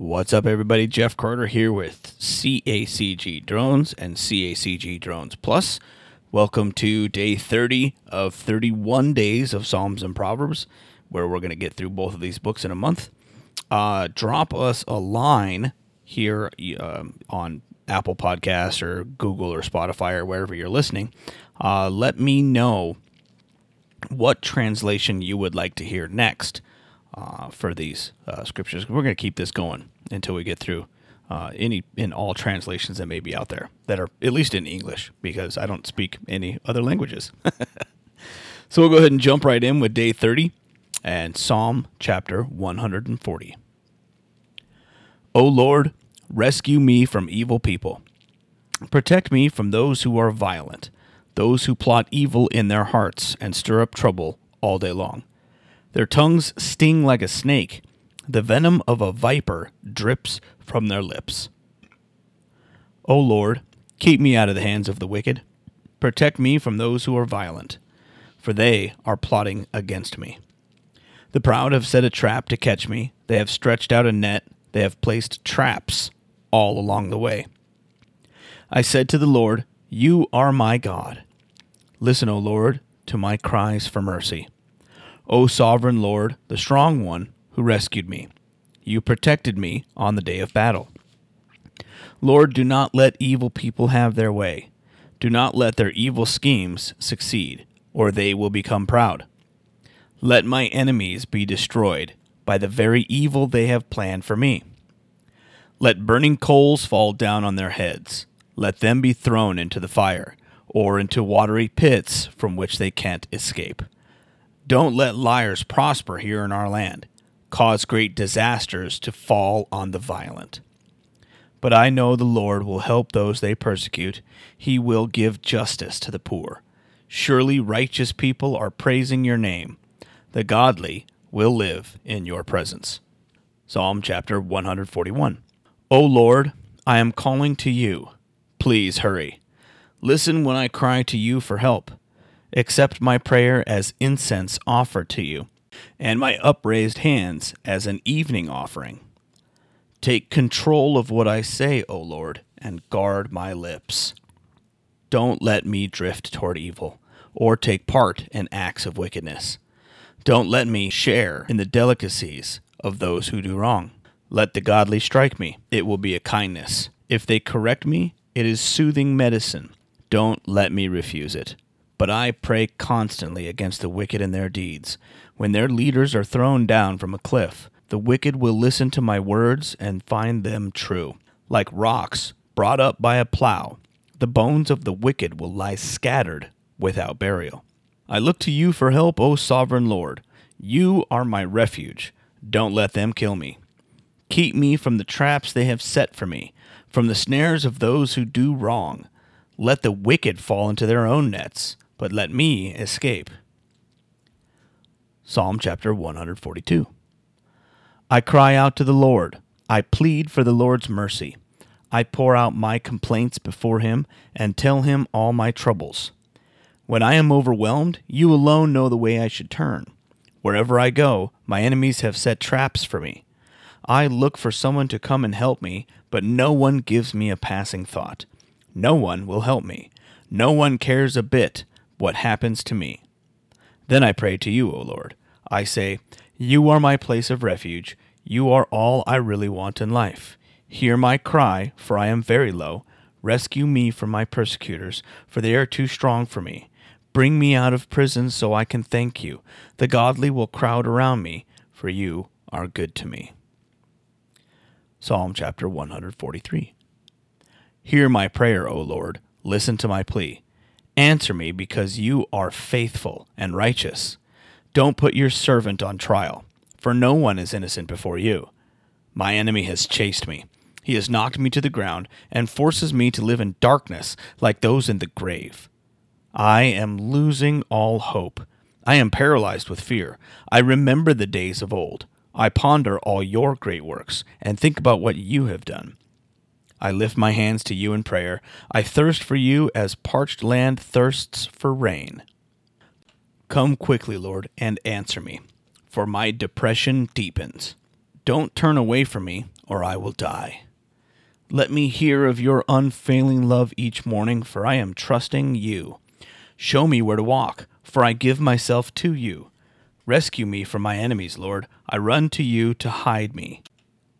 What's up, everybody? Jeff Carter here with CACG Drones and CACG Drones Plus. Welcome to day 30 of 31 days of Psalms and Proverbs, where we're going to get through both of these books in a month. Uh, drop us a line here uh, on Apple Podcasts or Google or Spotify or wherever you're listening. Uh, let me know what translation you would like to hear next uh, for these uh, scriptures. We're going to keep this going until we get through uh, any in all translations that may be out there that are at least in English because I don't speak any other languages. so we'll go ahead and jump right in with day 30 and Psalm chapter 140. O Lord, rescue me from evil people. Protect me from those who are violent, those who plot evil in their hearts and stir up trouble all day long. Their tongues sting like a snake. The venom of a viper drips from their lips. O Lord, keep me out of the hands of the wicked. Protect me from those who are violent, for they are plotting against me. The proud have set a trap to catch me. They have stretched out a net. They have placed traps all along the way. I said to the Lord, You are my God. Listen, O Lord, to my cries for mercy. O sovereign Lord, the strong one who rescued me. You protected me on the day of battle. Lord, do not let evil people have their way. Do not let their evil schemes succeed, or they will become proud. Let my enemies be destroyed by the very evil they have planned for me. Let burning coals fall down on their heads. Let them be thrown into the fire, or into watery pits from which they can't escape. Don't let liars prosper here in our land, cause great disasters to fall on the violent. But I know the Lord will help those they persecute. He will give justice to the poor. Surely righteous people are praising your name. The godly will live in your presence. Psalm chapter 141. O Lord, I am calling to you. Please hurry. Listen when I cry to you for help. Accept my prayer as incense offered to you, and my upraised hands as an evening offering. Take control of what I say, O Lord, and guard my lips. Don't let me drift toward evil, or take part in acts of wickedness. Don't let me share in the delicacies of those who do wrong. Let the godly strike me, it will be a kindness. If they correct me, it is soothing medicine. Don't let me refuse it. But I pray constantly against the wicked and their deeds. When their leaders are thrown down from a cliff, the wicked will listen to my words and find them true. Like rocks brought up by a plow, the bones of the wicked will lie scattered without burial. I look to you for help, O sovereign Lord. You are my refuge. Don't let them kill me. Keep me from the traps they have set for me, from the snares of those who do wrong. Let the wicked fall into their own nets but let me escape. Psalm chapter 142. I cry out to the Lord. I plead for the Lord's mercy. I pour out my complaints before him and tell him all my troubles. When I am overwhelmed, you alone know the way I should turn. Wherever I go, my enemies have set traps for me. I look for someone to come and help me, but no one gives me a passing thought. No one will help me. No one cares a bit what happens to me. Then I pray to you, O Lord. I say, You are my place of refuge. You are all I really want in life. Hear my cry, for I am very low. Rescue me from my persecutors, for they are too strong for me. Bring me out of prison so I can thank you. The godly will crowd around me, for you are good to me. Psalm chapter 143. Hear my prayer, O Lord. Listen to my plea. Answer me because you are faithful and righteous. Don't put your servant on trial, for no one is innocent before you. My enemy has chased me. He has knocked me to the ground and forces me to live in darkness like those in the grave. I am losing all hope. I am paralyzed with fear. I remember the days of old. I ponder all your great works and think about what you have done. I lift my hands to you in prayer. I thirst for you as parched land thirsts for rain. Come quickly, Lord, and answer me, for my depression deepens. Don't turn away from me, or I will die. Let me hear of your unfailing love each morning, for I am trusting you. Show me where to walk, for I give myself to you. Rescue me from my enemies, Lord. I run to you to hide me.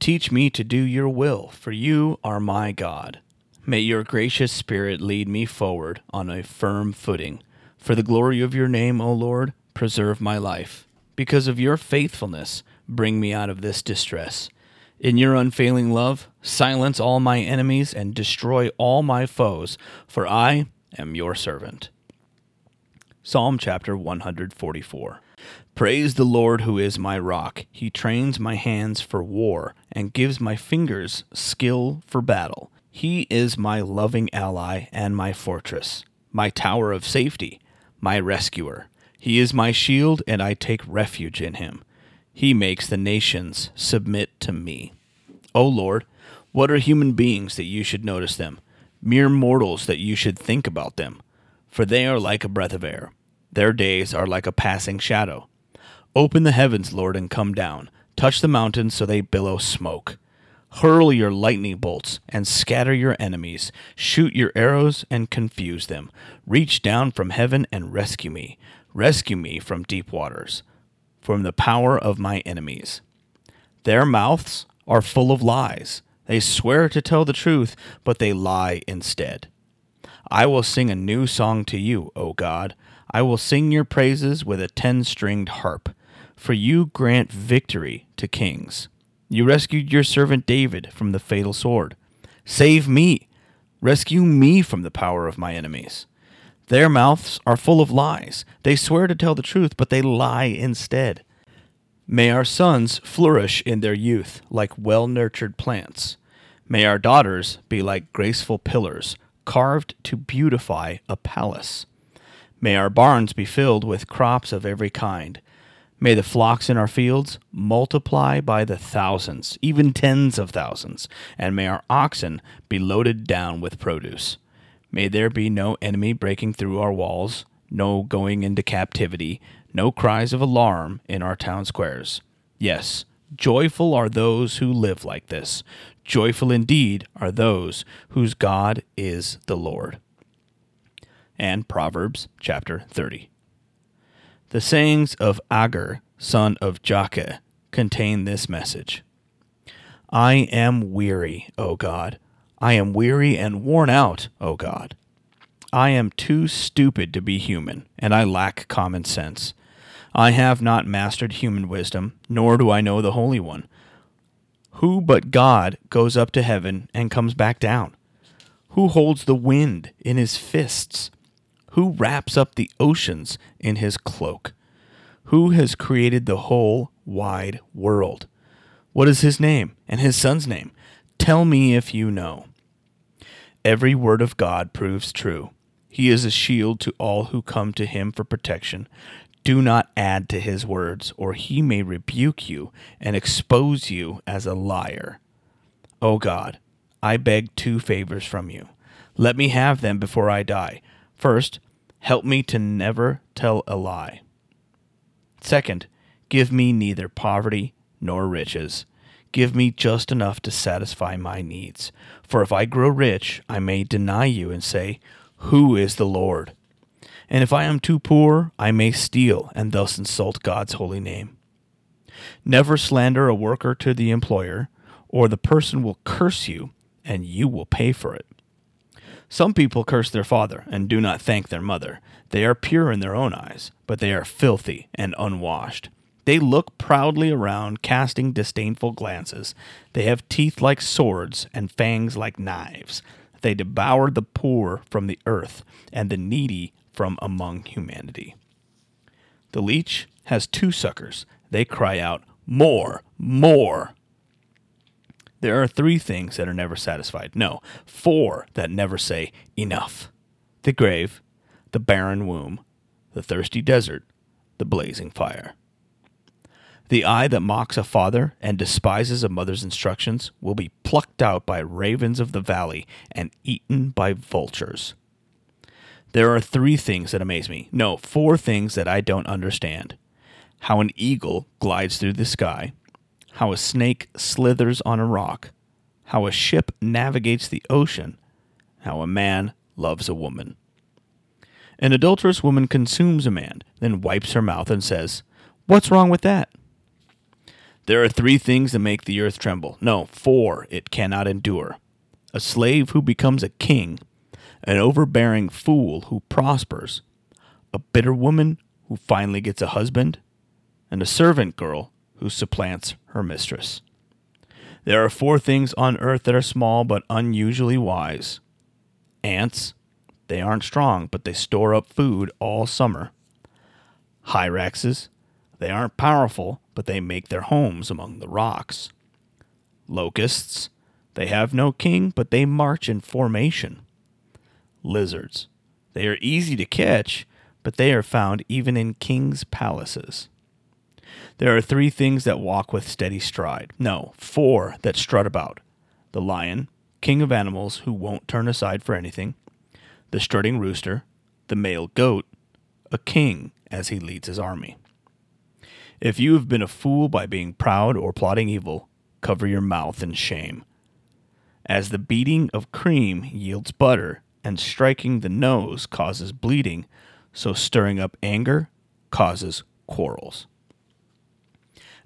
Teach me to do your will, for you are my God. May your gracious Spirit lead me forward on a firm footing. For the glory of your name, O Lord, preserve my life. Because of your faithfulness, bring me out of this distress. In your unfailing love, silence all my enemies and destroy all my foes, for I am your servant. Psalm chapter 144. Praise the Lord who is my rock. He trains my hands for war and gives my fingers skill for battle. He is my loving ally and my fortress, my tower of safety, my rescuer. He is my shield, and I take refuge in him. He makes the nations submit to me. O Lord, what are human beings that you should notice them? Mere mortals that you should think about them. For they are like a breath of air. Their days are like a passing shadow. Open the heavens, Lord, and come down. Touch the mountains so they billow smoke. Hurl your lightning bolts and scatter your enemies. Shoot your arrows and confuse them. Reach down from heaven and rescue me. Rescue me from deep waters from the power of my enemies. Their mouths are full of lies. They swear to tell the truth, but they lie instead. I will sing a new song to you, O God. I will sing your praises with a ten stringed harp, for you grant victory to kings. You rescued your servant David from the fatal sword. Save me! Rescue me from the power of my enemies. Their mouths are full of lies. They swear to tell the truth, but they lie instead. May our sons flourish in their youth like well nurtured plants. May our daughters be like graceful pillars, carved to beautify a palace. May our barns be filled with crops of every kind. May the flocks in our fields multiply by the thousands, even tens of thousands, and may our oxen be loaded down with produce. May there be no enemy breaking through our walls, no going into captivity, no cries of alarm in our town squares. Yes, joyful are those who live like this. Joyful indeed are those whose God is the Lord. And Proverbs chapter 30. The sayings of Agur, son of Jakeh, contain this message I am weary, O God I am weary and worn out, O God. I am too stupid to be human, and I lack common sense. I have not mastered human wisdom, nor do I know the Holy One. Who but God goes up to heaven and comes back down? Who holds the wind in his fists? Who wraps up the oceans in his cloak? Who has created the whole wide world? What is his name and his son's name? Tell me if you know. Every word of God proves true. He is a shield to all who come to him for protection. Do not add to his words, or he may rebuke you and expose you as a liar. O oh God, I beg two favors from you. Let me have them before I die. First, help me to never tell a lie. Second, give me neither poverty nor riches Give me just enough to satisfy my needs. For if I grow rich, I may deny you and say, Who is the Lord? And if I am too poor, I may steal and thus insult God's holy name. Never slander a worker to the employer, or the person will curse you, and you will pay for it. Some people curse their father and do not thank their mother. They are pure in their own eyes, but they are filthy and unwashed. They look proudly around, casting disdainful glances. They have teeth like swords and fangs like knives. They devour the poor from the earth and the needy from among humanity. The leech has two suckers. They cry out, More, more. There are three things that are never satisfied. No, four that never say, Enough the grave, the barren womb, the thirsty desert, the blazing fire. The eye that mocks a father and despises a mother's instructions will be plucked out by ravens of the valley and eaten by vultures. There are three things that amaze me. No, four things that I don't understand. How an eagle glides through the sky, how a snake slithers on a rock, how a ship navigates the ocean, how a man loves a woman. An adulterous woman consumes a man, then wipes her mouth and says, What's wrong with that? There are three things that make the earth tremble. No, four it cannot endure a slave who becomes a king, an overbearing fool who prospers, a bitter woman who finally gets a husband, and a servant girl who supplants her mistress. There are four things on earth that are small but unusually wise ants, they aren't strong, but they store up food all summer. Hyraxes, they aren't powerful, but they make their homes among the rocks. Locusts, they have no king, but they march in formation. Lizards, they are easy to catch, but they are found even in kings' palaces. There are three things that walk with steady stride. No, four that strut about the lion, king of animals who won't turn aside for anything, the strutting rooster, the male goat, a king as he leads his army. If you have been a fool by being proud or plotting evil, cover your mouth in shame. As the beating of cream yields butter, and striking the nose causes bleeding, so stirring up anger causes quarrels.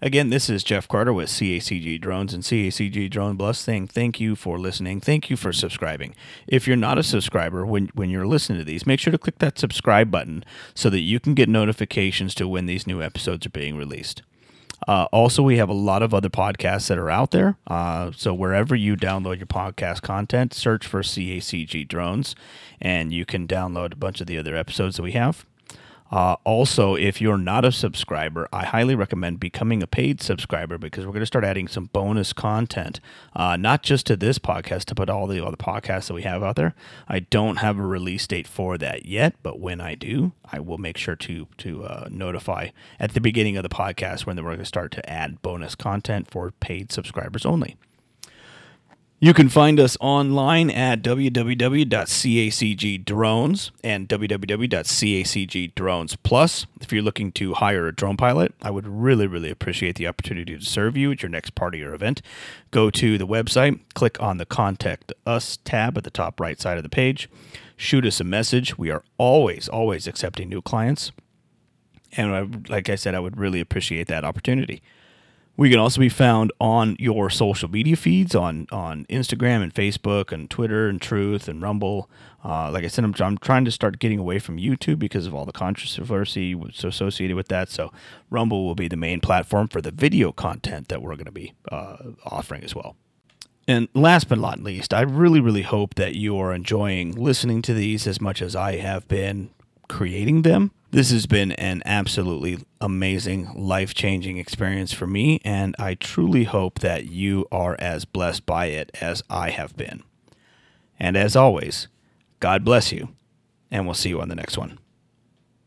Again, this is Jeff Carter with CACG Drones and CACG Drone Plus saying thank you for listening. Thank you for subscribing. If you're not a subscriber, when, when you're listening to these, make sure to click that subscribe button so that you can get notifications to when these new episodes are being released. Uh, also, we have a lot of other podcasts that are out there. Uh, so wherever you download your podcast content, search for CACG Drones, and you can download a bunch of the other episodes that we have. Uh, also, if you're not a subscriber, I highly recommend becoming a paid subscriber because we're going to start adding some bonus content, uh, not just to this podcast, to but all the other podcasts that we have out there. I don't have a release date for that yet, but when I do, I will make sure to to uh, notify at the beginning of the podcast when we're going to start to add bonus content for paid subscribers only. You can find us online at www.cacgdrones and www.cacgdronesplus. If you're looking to hire a drone pilot, I would really, really appreciate the opportunity to serve you at your next party or event. Go to the website, click on the Contact Us tab at the top right side of the page, shoot us a message. We are always, always accepting new clients. And I, like I said, I would really appreciate that opportunity. We can also be found on your social media feeds on, on Instagram and Facebook and Twitter and Truth and Rumble. Uh, like I said, I'm, I'm trying to start getting away from YouTube because of all the controversy associated with that. So Rumble will be the main platform for the video content that we're going to be uh, offering as well. And last but not least, I really, really hope that you are enjoying listening to these as much as I have been creating them. This has been an absolutely amazing, life changing experience for me, and I truly hope that you are as blessed by it as I have been. And as always, God bless you, and we'll see you on the next one.